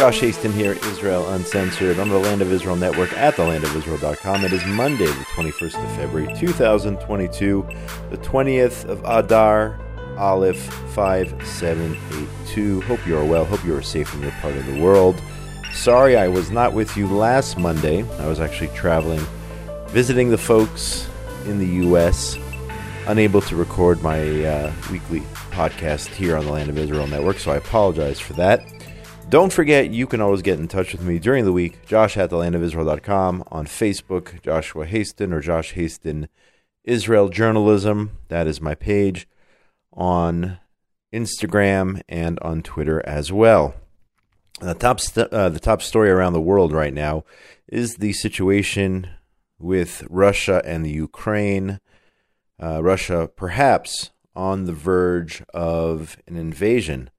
Josh Hasten here, Israel Uncensored, on the Land of Israel Network at thelandofisrael.com. It is Monday, the 21st of February, 2022, the 20th of Adar, Aleph 5782. Hope you are well. Hope you are safe in your part of the world. Sorry I was not with you last Monday. I was actually traveling, visiting the folks in the U.S., unable to record my uh, weekly podcast here on the Land of Israel Network, so I apologize for that. Don't forget, you can always get in touch with me during the week. Josh at thelandofisrael.com on Facebook, Joshua Hasten or Josh Hasten Israel Journalism. That is my page on Instagram and on Twitter as well. The top, st- uh, the top story around the world right now is the situation with Russia and the Ukraine. Uh, Russia perhaps on the verge of an invasion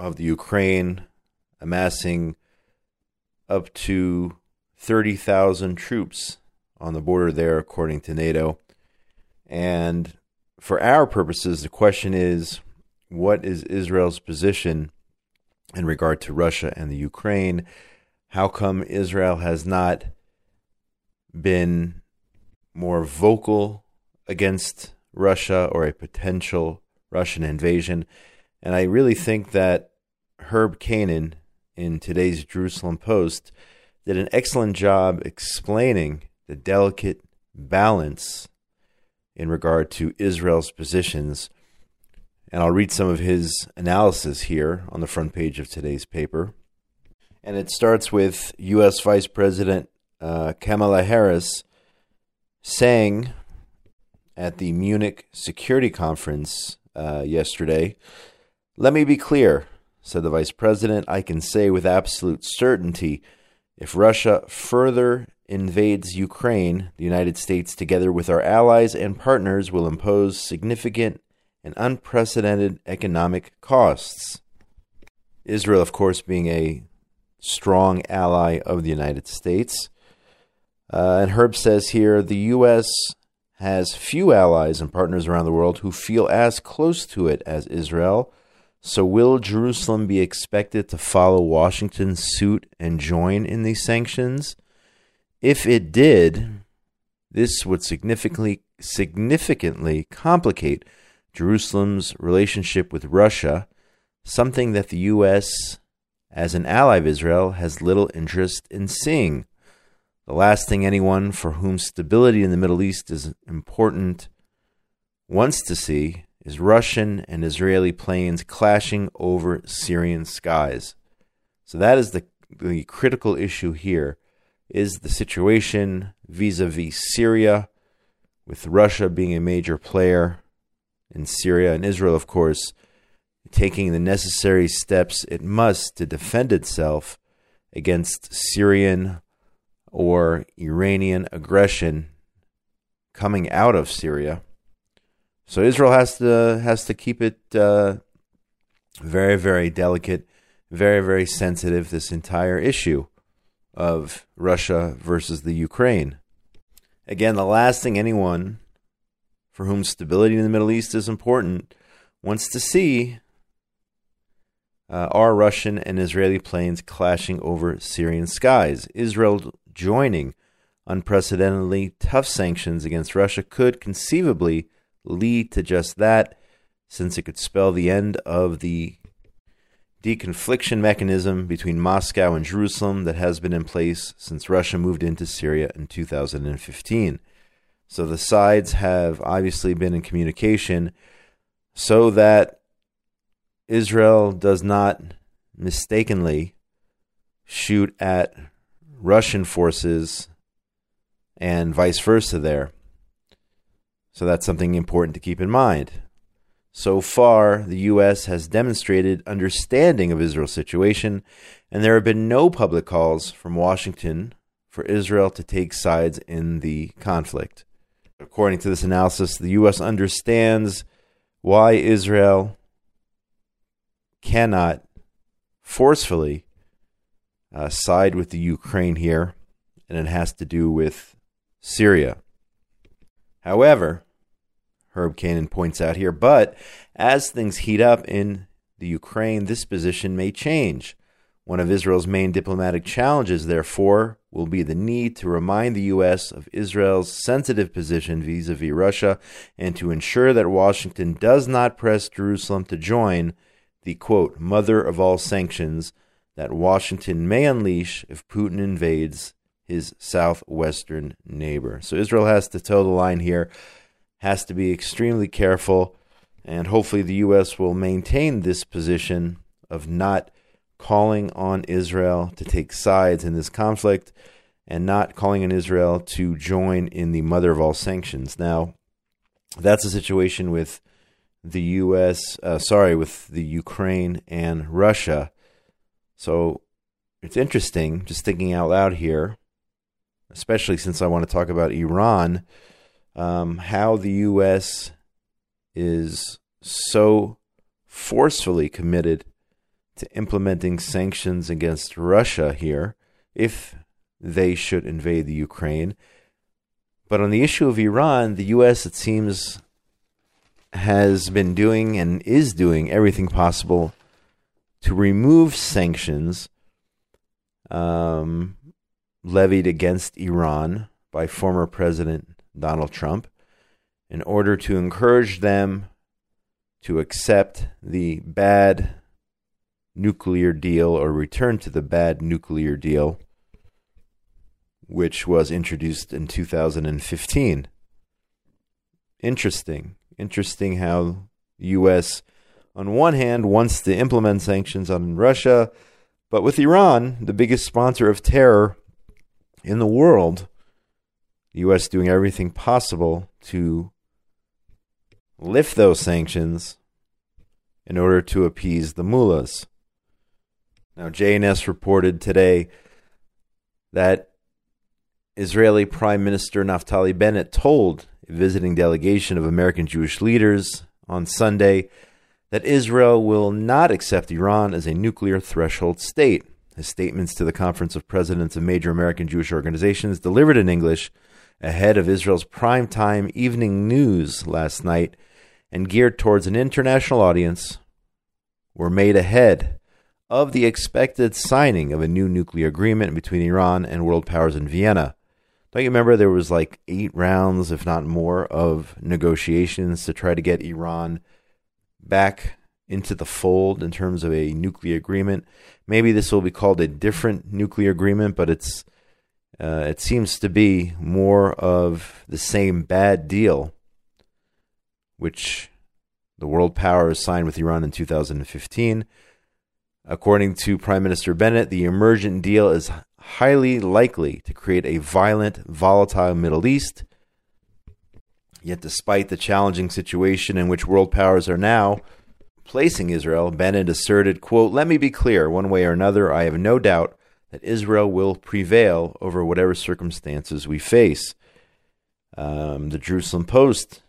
of the Ukraine, amassing up to 30,000 troops on the border there, according to NATO. And for our purposes, the question is what is Israel's position in regard to Russia and the Ukraine? How come Israel has not been more vocal against Russia or a potential Russian invasion? And I really think that Herb Keinon in today's Jerusalem Post did an excellent job explaining the delicate balance in regard to Israel's positions. And I'll read some of his analysis here on the front page of today's paper. And it starts with U.S. Vice President uh, Kamala Harris saying at the Munich Security Conference uh, yesterday let me be clear, said the vice president. I can say with absolute certainty if Russia further invades Ukraine, the United States, together with our allies and partners, will impose significant and unprecedented economic costs. Israel, of course, being a strong ally of the United States. Uh, and Herb says here the U.S. has few allies and partners around the world who feel as close to it as Israel so, will Jerusalem be expected to follow Washington's suit and join in these sanctions? If it did, this would significantly significantly complicate Jerusalem's relationship with Russia, something that the U.S., as an ally of Israel, has little interest in seeing. The last thing anyone for whom stability in the Middle East is important wants to see is Russian and Israeli planes clashing over Syrian skies. So that is the, the critical issue here is the situation vis-a-vis Syria with Russia being a major player in Syria and Israel of course taking the necessary steps it must to defend itself against Syrian or Iranian aggression coming out of Syria so Israel has to has to keep it uh, very very delicate, very very sensitive. This entire issue of Russia versus the Ukraine. Again, the last thing anyone for whom stability in the Middle East is important wants to see uh, are Russian and Israeli planes clashing over Syrian skies. Israel joining unprecedentedly tough sanctions against Russia could conceivably lead to just that, since it could spell the end of the deconfliction mechanism between Moscow and Jerusalem that has been in place since Russia moved into Syria in 2015. So the sides have obviously been in communication so that Israel does not mistakenly shoot at Russian forces and vice versa there. So that's something important to keep in mind. So far, the U.S. has demonstrated understanding of Israel's situation, and there have been no public calls from Washington for Israel to take sides in the conflict. According to this analysis, the U.S. understands why Israel cannot forcefully uh, side with the Ukraine here, and it has to do with Syria. However, Herb Keinon points out here. But as things heat up in the Ukraine, this position may change. One of Israel's main diplomatic challenges, therefore, will be the need to remind the U.S. of Israel's sensitive position vis a vis Russia and to ensure that Washington does not press Jerusalem to join the quote, mother of all sanctions that Washington may unleash if Putin invades his southwestern neighbor. So Israel has to toe the line here, has to be extremely careful, and hopefully the U.S. will maintain this position of not calling on Israel to take sides in this conflict and not calling on Israel to join in the mother of all sanctions. Now, that's a situation with the U.S., uh, sorry, with the Ukraine and Russia. So it's interesting, just thinking out loud here, especially since I want to talk about Iran, um, how the U.S. is so forcefully committed to implementing sanctions against Russia here if they should invade the Ukraine. But on the issue of Iran, the U.S., it seems, has been doing and is doing everything possible to remove sanctions um, levied against Iran by former President Donald Trump in order to encourage them to accept the bad nuclear deal or return to the bad nuclear deal, which was introduced in 2015. Interesting. Interesting how the U.S., on one hand, wants to implement sanctions on Russia, but with Iran, the biggest sponsor of terror in the world, the U.S. doing everything possible to lift those sanctions in order to appease the mullahs. Now, JNS reported today that Israeli Prime Minister Naftali Bennett told a visiting delegation of American Jewish leaders on Sunday that Israel will not accept Iran as a nuclear threshold state. His statements to the Conference of Presidents of Major American Jewish Organizations, delivered in English ahead of Israel's primetime evening news last night and geared towards an international audience, were made ahead of the expected signing of a new nuclear agreement between Iran and world powers in Vienna. Don't you remember there was like eight rounds, if not more, of negotiations to try to get Iran back into the fold in terms of a nuclear agreement? Maybe this will be called a different nuclear agreement, but it's uh, it seems to be more of the same bad deal, which the world powers signed with Iran in 2015 According to Prime Minister Bennett, the emergent deal is highly likely to create a violent, volatile Middle East. Yet, despite the challenging situation in which world powers are now placing Israel, Bennett asserted, quote, Let me be clear, one way or another, I have no doubt that Israel will prevail over whatever circumstances we face. Um, the Jerusalem Post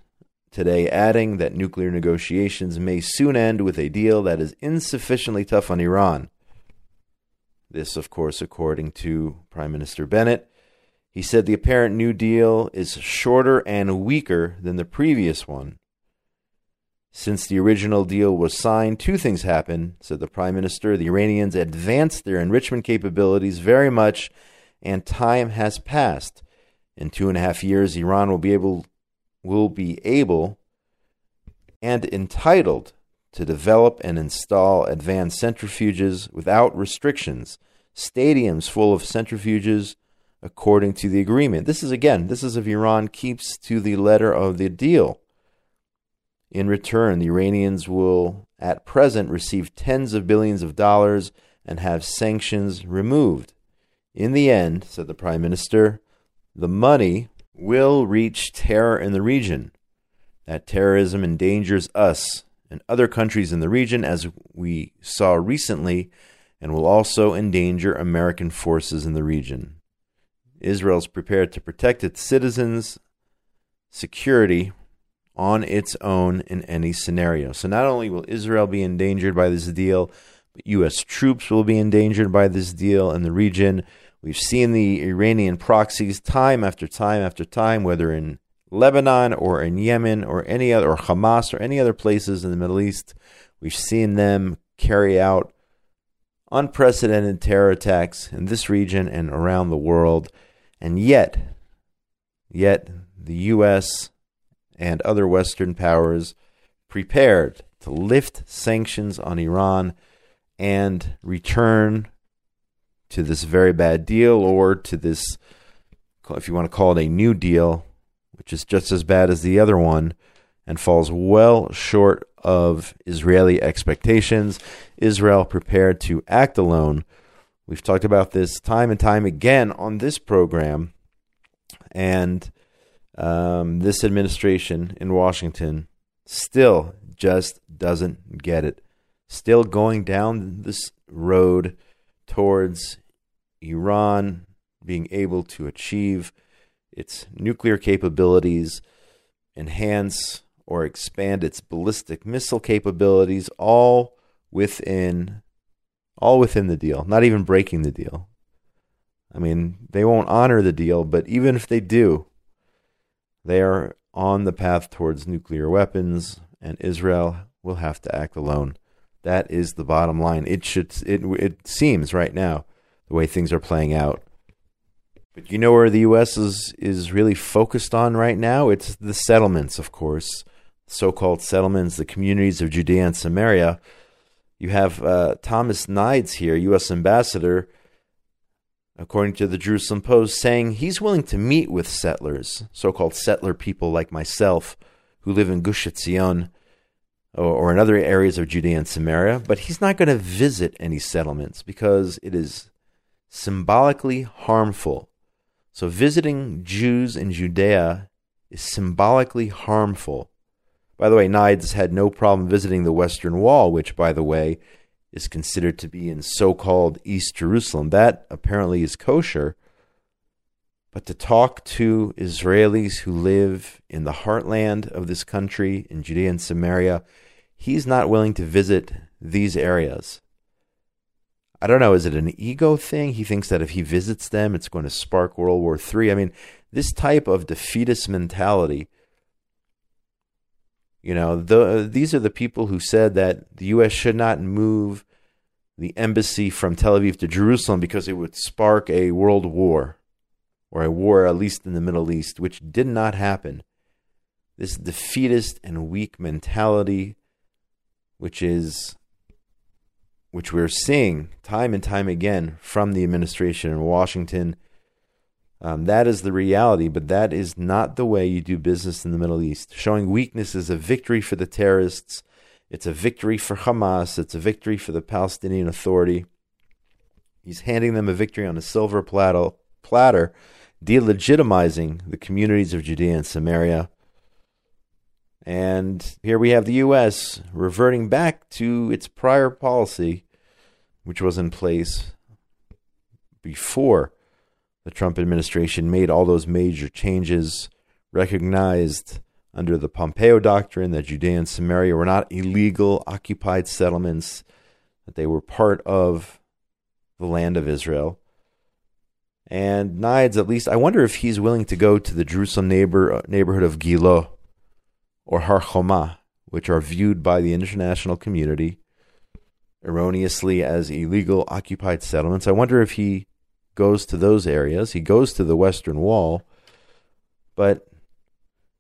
today, adding that nuclear negotiations may soon end with a deal that is insufficiently tough on Iran. This, of course, according to Prime Minister Bennett. He said the apparent new deal is shorter and weaker than the previous one. Since the original deal was signed, two things happened, said the Prime Minister. The Iranians advanced their enrichment capabilities very much, and time has passed. In two and a half years, Iran will be able will be able and entitled to develop and install advanced centrifuges without restrictions, stadiums full of centrifuges according to the agreement. This is again, this is if Iran keeps to the letter of the deal. In return, the Iranians will at present receive tens of billions of dollars and have sanctions removed. In the end, said the Prime Minister, the money will reach terror in the region. That terrorism endangers us and other countries in the region, as we saw recently, and will also endanger American forces in the region. Israel is prepared to protect its citizens' security on its own in any scenario. So not only will Israel be endangered by this deal, but U.S. troops will be endangered by this deal in the region. We've seen the Iranian proxies time after time after time, whether in Lebanon or in Yemen or any other, or Hamas or any other places in the Middle East. We've seen them carry out unprecedented terror attacks in this region and around the world. And yet, yet the U.S. and other Western powers prepared to lift sanctions on Iran and return to this very bad deal or to this, if you want to call it a new deal, which is just as bad as the other one and falls well short of Israeli expectations. Israel prepared to act alone. We've talked about this time and time again on this program. And um, this administration in Washington still just doesn't get it. Still going down this road towards Iran being able to achieve its nuclear capabilities, enhance or expand its ballistic missile capabilities, all within all within the deal, not even breaking the deal. I mean, they won't honor the deal, but even if they do, they are on the path towards nuclear weapons, and Israel will have to act alone. That is the bottom line. It should. It it seems right now the way things are playing out. But you know where the U.S. is is really focused on right now? It's the settlements, of course, so-called settlements, the communities of Judea and Samaria. You have uh, Thomas Nides here, U.S. ambassador, according to the Jerusalem Post, saying he's willing to meet with settlers, so-called settler people like myself, who live in Gush Etzion or, or in other areas of Judea and Samaria, but he's not going to visit any settlements because it is symbolically harmful. So visiting Jews in Judea is symbolically harmful. By the way, Nides had no problem visiting the Western Wall, which, by the way, is considered to be in so called East Jerusalem. That apparently is kosher. But to talk to Israelis who live in the heartland of this country, in Judea and Samaria, he's not willing to visit these areas. I don't know, is it an ego thing? He thinks that if he visits them, it's going to spark World War III. I mean, this type of defeatist mentality, you know, the, these are the people who said that the U.S. should not move the embassy from Tel Aviv to Jerusalem because it would spark a world war, or a war at least in the Middle East, which did not happen. This defeatist and weak mentality which is which we're seeing time and time again from the administration in Washington. Um, that is the reality, but that is not the way you do business in the Middle East. Showing weakness is a victory for the terrorists. It's a victory for Hamas. It's a victory for the Palestinian Authority. He's handing them a victory on a silver platter, platter delegitimizing the communities of Judea and Samaria. And here we have the U.S. reverting back to its prior policy, which was in place before the Trump administration made all those major changes, recognized under the Pompeo Doctrine that Judea and Samaria were not illegal occupied settlements, that they were part of the land of Israel. And Nides, at least, I wonder if he's willing to go to the Jerusalem neighbor, uh, neighborhood of Gilo or Har Choma, which are viewed by the international community erroneously as illegal occupied settlements. I wonder if he goes to those areas. He goes to the Western Wall, but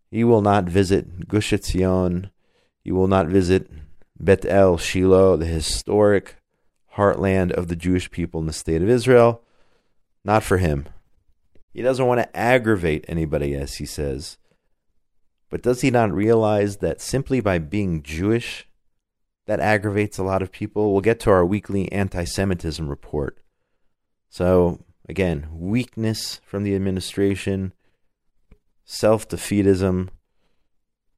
he will not visit Gush Etzion. He will not visit Bet El Shiloh, the historic heartland of the Jewish people in the state of Israel. Not for him. He doesn't want to aggravate anybody, as he says. But does he not realize that simply by being Jewish, that aggravates a lot of people? We'll get to our weekly anti Semitism report. So, again, weakness from the administration, self defeatism,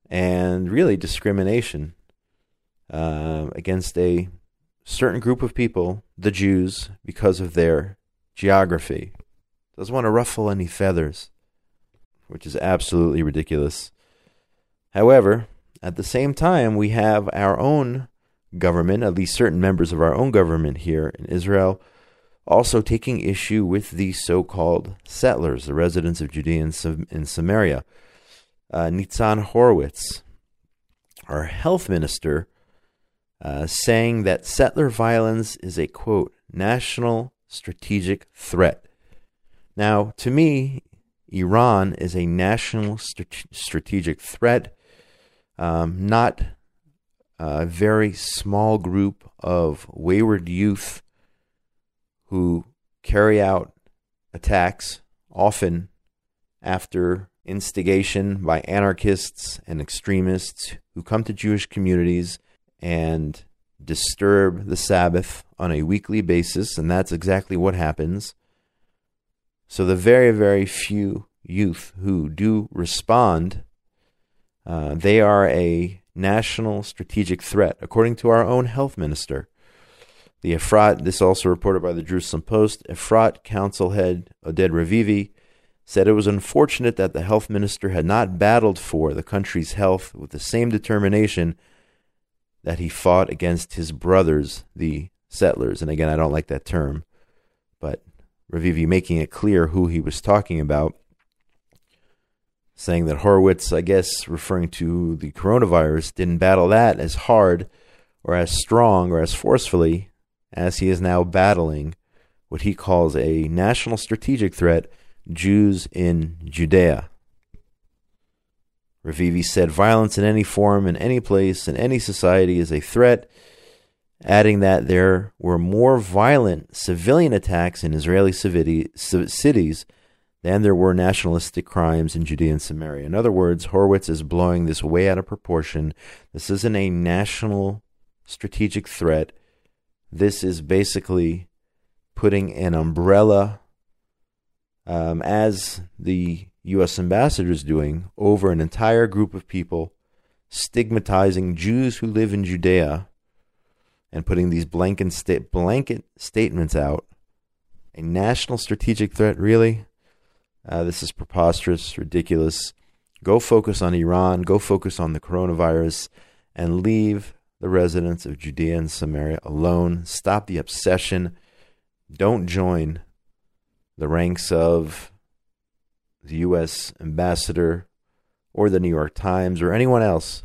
and really discrimination uh, against a certain group of people, the Jews, because of their geography. Doesn't want to ruffle any feathers, which is absolutely ridiculous. However, at the same time, we have our own government, at least certain members of our own government here in Israel, also taking issue with the so called settlers, the residents of Judea and Samaria. Uh, Nitzan Horowitz, our health minister, uh, saying that settler violence is a quote, national strategic threat. Now, to me, Iran is a national st- strategic threat, um, not a very small group of wayward youth who carry out attacks, often after instigation by anarchists and extremists who come to Jewish communities and disturb the Sabbath on a weekly basis, and that's exactly what happens. So, the very, very few youth who do respond, uh, they are a national strategic threat, according to our own health minister. The Efrat, this also reported by the Jerusalem Post, Efrat Council head Oded Ravivi said it was unfortunate that the health minister had not battled for the country's health with the same determination that he fought against his brothers, the settlers. And again, I don't like that term, but Ravivi making it clear who he was talking about, saying that Horowitz, I guess, referring to the coronavirus, didn't battle that as hard or as strong or as forcefully as he is now battling what he calls a national strategic threat Jews in Judea. Ravivi said violence in any form, in any place, in any society is a threat, adding that there were more violent civilian attacks in Israeli cities than there were nationalistic crimes in Judea and Samaria. In other words, Horowitz is blowing this way out of proportion. This isn't a national strategic threat. This is basically putting an umbrella um, as the U.S. ambassador is doing over an entire group of people, stigmatizing Jews who live in Judea and putting these blanket, sta- blanket statements out. A national strategic threat, really? Uh, this is preposterous, ridiculous. Go focus on Iran, go focus on the coronavirus, and leave the residents of Judea and Samaria alone. Stop the obsession. Don't join the ranks of the U.S. ambassador or the New York Times or anyone else,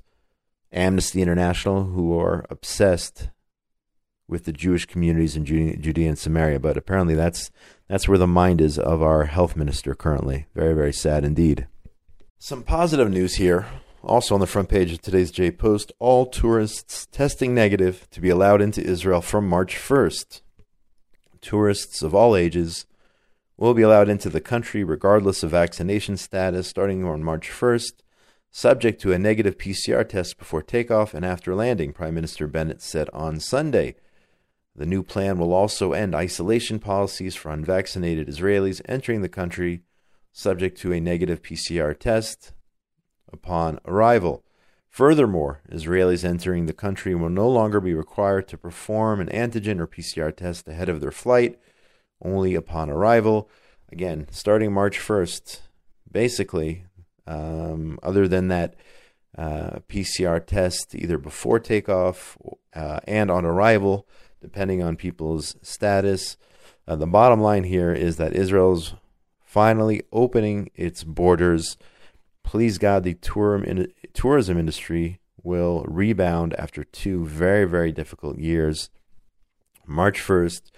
Amnesty International, who are obsessed with the Jewish communities in Judea and Samaria. But apparently, that's that's where the mind is of our health minister currently. Very, very sad indeed. Some positive news here. Also on the front page of today's J Post, all tourists testing negative to be allowed into Israel from March 1st. Tourists of all ages will be allowed into the country regardless of vaccination status starting on March 1st, subject to a negative PCR test before takeoff and after landing, Prime Minister Bennett said on Sunday. The new plan will also end isolation policies for unvaccinated Israelis entering the country, subject to a negative PCR test upon arrival. Furthermore, Israelis entering the country will no longer be required to perform an antigen or PCR test ahead of their flight only upon arrival. Again, starting March 1st, basically, um, other than that uh, PCR test either before takeoff uh, and on arrival, depending on people's status. Uh, the bottom line here is that Israel's finally opening its borders. Please God, the tourism industry will rebound after two very, very difficult years. March 1st,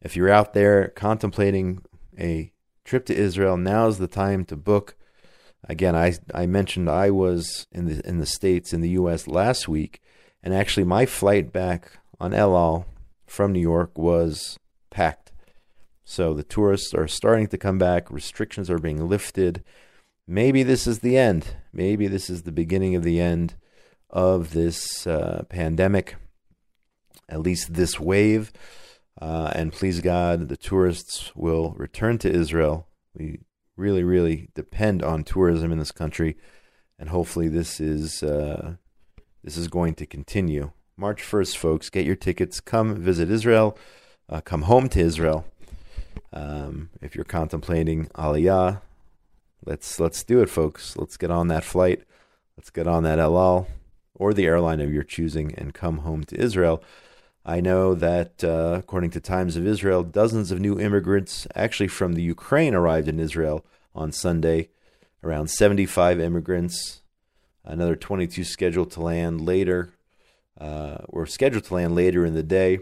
if you're out there contemplating a trip to Israel, now's the time to book. Again, I I mentioned I was in the in the states in the U.S. last week, and actually my flight back on El Al from New York was packed. So the tourists are starting to come back. Restrictions are being lifted. Maybe this is the end. Maybe this is the beginning of the end of this uh, pandemic. At least this wave. Uh, and please God, the tourists will return to Israel. We really, really depend on tourism in this country, and hopefully this is uh, this is going to continue. March first, folks, get your tickets. Come visit Israel. Uh, come home to Israel. Um, if you're contemplating Aliyah, let's let's do it, folks. Let's get on that flight. Let's get on that El Al or the airline of your choosing and come home to Israel. I know that, uh, according to Times of Israel, dozens of new immigrants, actually from the Ukraine, arrived in Israel on Sunday. Around 75 immigrants, another 22 scheduled to land later, uh, were scheduled to land later in the day.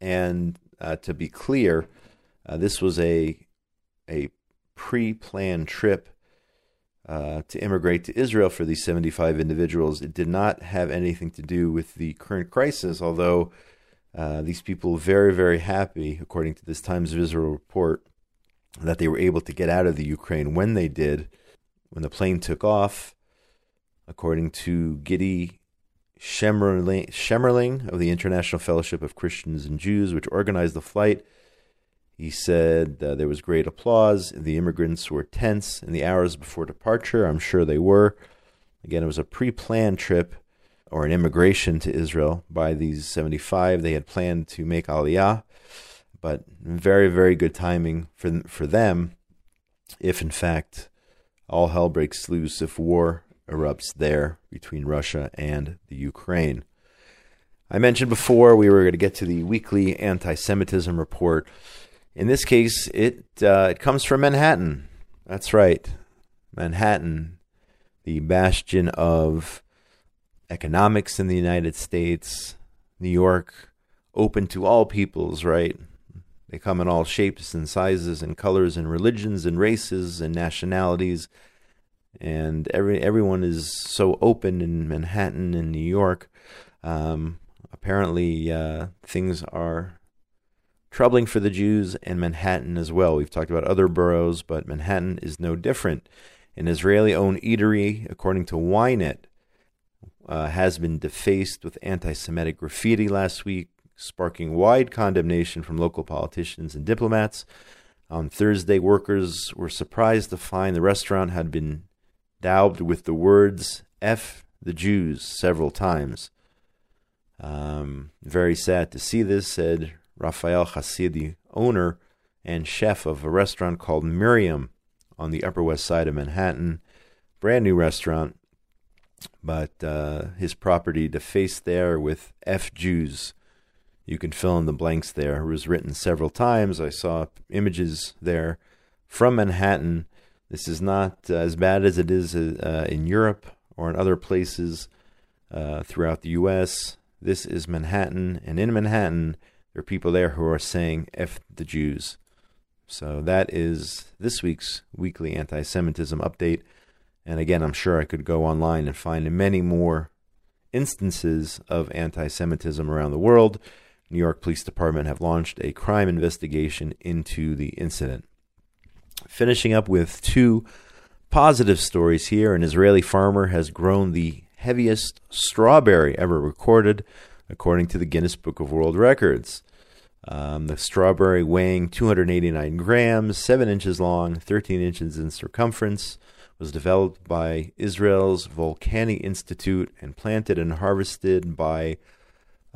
And uh, to be clear, uh, this was a a pre-planned trip uh, to immigrate to Israel for these 75 individuals. It did not have anything to do with the current crisis, although uh, these people very, very happy, according to this Times of Israel report, that they were able to get out of the Ukraine when they did, when the plane took off. According to Shemerling, Shemerling of the International Fellowship of Christians and Jews, which organized the flight, he said uh, there was great applause. The immigrants were tense in the hours before departure. I'm sure they were. Again, it was a pre planned trip or an immigration to Israel by these 75. They had planned to make Aliyah, but very, very good timing for, for them if, in fact, all hell breaks loose, if war erupts there between Russia and the Ukraine. I mentioned before we were going to get to the weekly anti Semitism report. In this case, it uh, it comes from Manhattan. That's right, Manhattan, the bastion of economics in the United States. New York, open to all peoples, right? They come in all shapes and sizes and colors and religions and races and nationalities. And every everyone is so open in Manhattan and New York. Um, apparently, uh, things are troubling for the Jews and Manhattan as well. We've talked about other boroughs, but Manhattan is no different. An Israeli owned eatery, according to Ynet, uh, has been defaced with anti Semitic graffiti last week, sparking wide condemnation from local politicians and diplomats. On Thursday, workers were surprised to find the restaurant had been daubed with the words F the Jews several times. Um, very sad to see this, said Raphael Hasidi, owner and chef of a restaurant called Miriam on the Upper West Side of Manhattan. Brand new restaurant, but uh, his property defaced there with F Jews. You can fill in the blanks there. It was written several times. I saw images there from Manhattan. This is not uh, as bad as it is uh, in Europe or in other places uh, throughout the U.S. This is Manhattan, and in Manhattan, there are people there who are saying F the Jews. So that is this week's weekly anti Semitism update. And again, I'm sure I could go online and find many more instances of anti Semitism around the world. New York Police Department have launched a crime investigation into the incident. Finishing up with two positive stories here an Israeli farmer has grown the heaviest strawberry ever recorded according to the Guinness Book of World Records. Um, the strawberry weighing 289 grams, 7 inches long, 13 inches in circumference, was developed by Israel's Volcani Institute and planted and harvested by,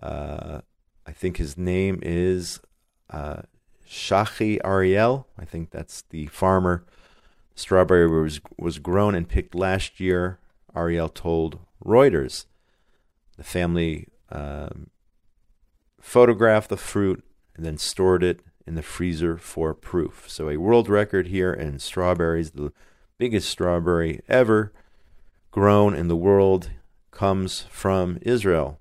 uh, I think his name is uh, Shachi Ariel. I think that's the farmer. Strawberry was, was grown and picked last year, Ariel told Reuters. The family um, photographed the fruit, and then stored it in the freezer for proof. So, a world record here in strawberries, the biggest strawberry ever grown in the world, comes from Israel.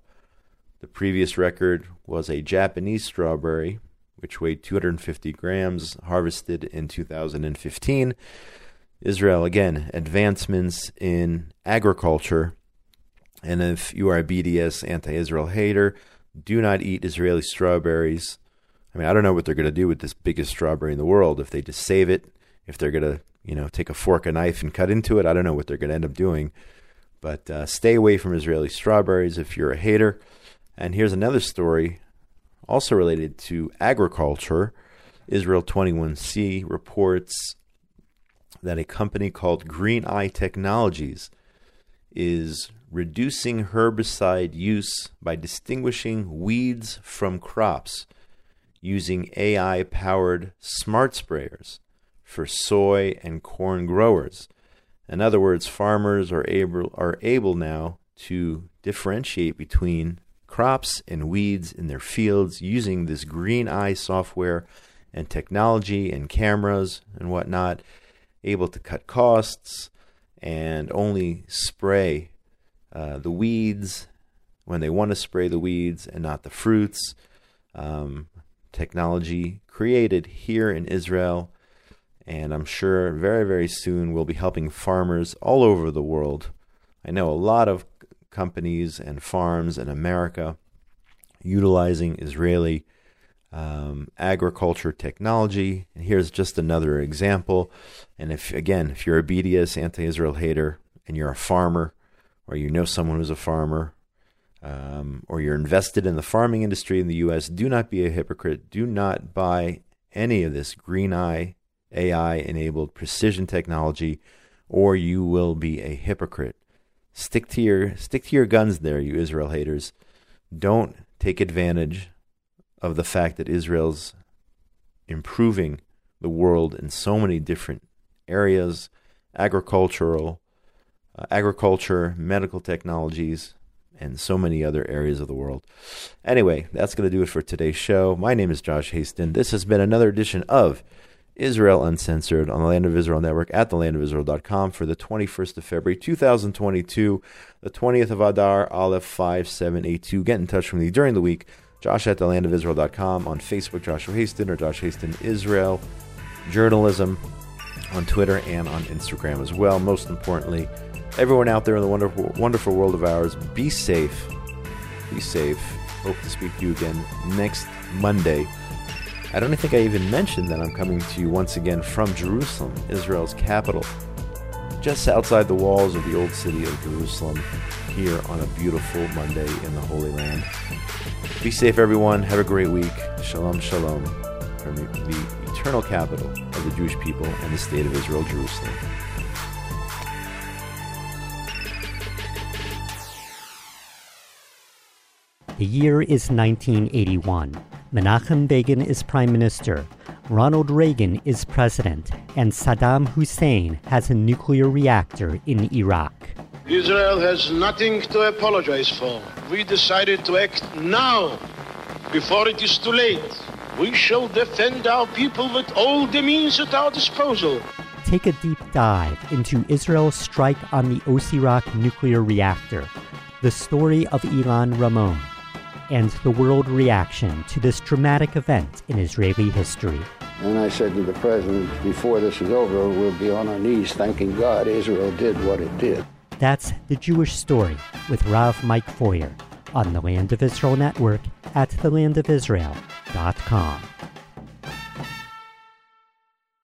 The previous record was a Japanese strawberry, which weighed 250 grams, harvested in 2015. Israel, again, advancements in agriculture and if you are a BDS anti Israel hater, do not eat Israeli strawberries. I mean, I don't know what they're going to do with this biggest strawberry in the world. If they just save it, if they're going to, you know, take a fork, a knife, and cut into it, I don't know what they're going to end up doing. But uh, stay away from Israeli strawberries if you're a hater. And here's another story, also related to agriculture. Israel 21C reports that a company called Green Eye Technologies is reducing herbicide use by distinguishing weeds from crops using AI powered smart sprayers for soy and corn growers. In other words, farmers are able, are able now to differentiate between crops and weeds in their fields using this green eye software and technology and cameras and whatnot, able to cut costs and only spray uh, the weeds when they want to spray the weeds and not the fruits. Um, technology created here in Israel. And I'm sure very, very soon we'll be helping farmers all over the world. I know a lot of companies and farms in America utilizing Israeli um, agriculture technology. And here's just another example. And if, again, if you're a BDS anti Israel hater and you're a farmer, or you know someone who's a farmer, um, or you're invested in the farming industry in the U.S., do not be a hypocrite. Do not buy any of this green eye AI enabled precision technology, or you will be a hypocrite. Stick to your stick to your guns there, you Israel haters. Don't take advantage of the fact that Israel's improving the world in so many different areas, agricultural, uh, agriculture, medical technologies, and so many other areas of the world. Anyway, that's going to do it for today's show. My name is Josh Hasten. This has been another edition of Israel Uncensored on the Land of Israel Network at thelandofisrael.com for the 21st of February 2022, the 20th of Adar, Aleph 5782. Get in touch with me during the week. Josh at thelandofisrael.com on Facebook, Joshua Hasten or Josh Hasten Israel Journalism on Twitter and on Instagram as well. Most importantly, everyone out there in the wonderful, wonderful world of ours, be safe. Be safe. Hope to speak to you again next Monday. I don't think I even mentioned that I'm coming to you once again from Jerusalem, Israel's capital, just outside the walls of the old city of Jerusalem, here on a beautiful Monday in the Holy Land. Be safe, everyone. Have a great week. Shalom, shalom, from the, the eternal capital of the Jewish people and the state of Israel, Jerusalem. The year is 1981. Menachem Begin is prime minister. Ronald Reagan is president. And Saddam Hussein has a nuclear reactor in Iraq. Israel has nothing to apologize for. We decided to act now, before it is too late. We shall defend our people with all the means at our disposal. Take a deep dive into Israel's strike on the Osirak nuclear reactor, the story of Ilan Ramon, and the world reaction to this dramatic event in Israeli history. And I said to the president, before this is over, we'll be on our knees thanking God Israel did what it did. That's The Jewish Story with Rav Mike Feuer on the Land of Israel Network at thelandofisrael.com.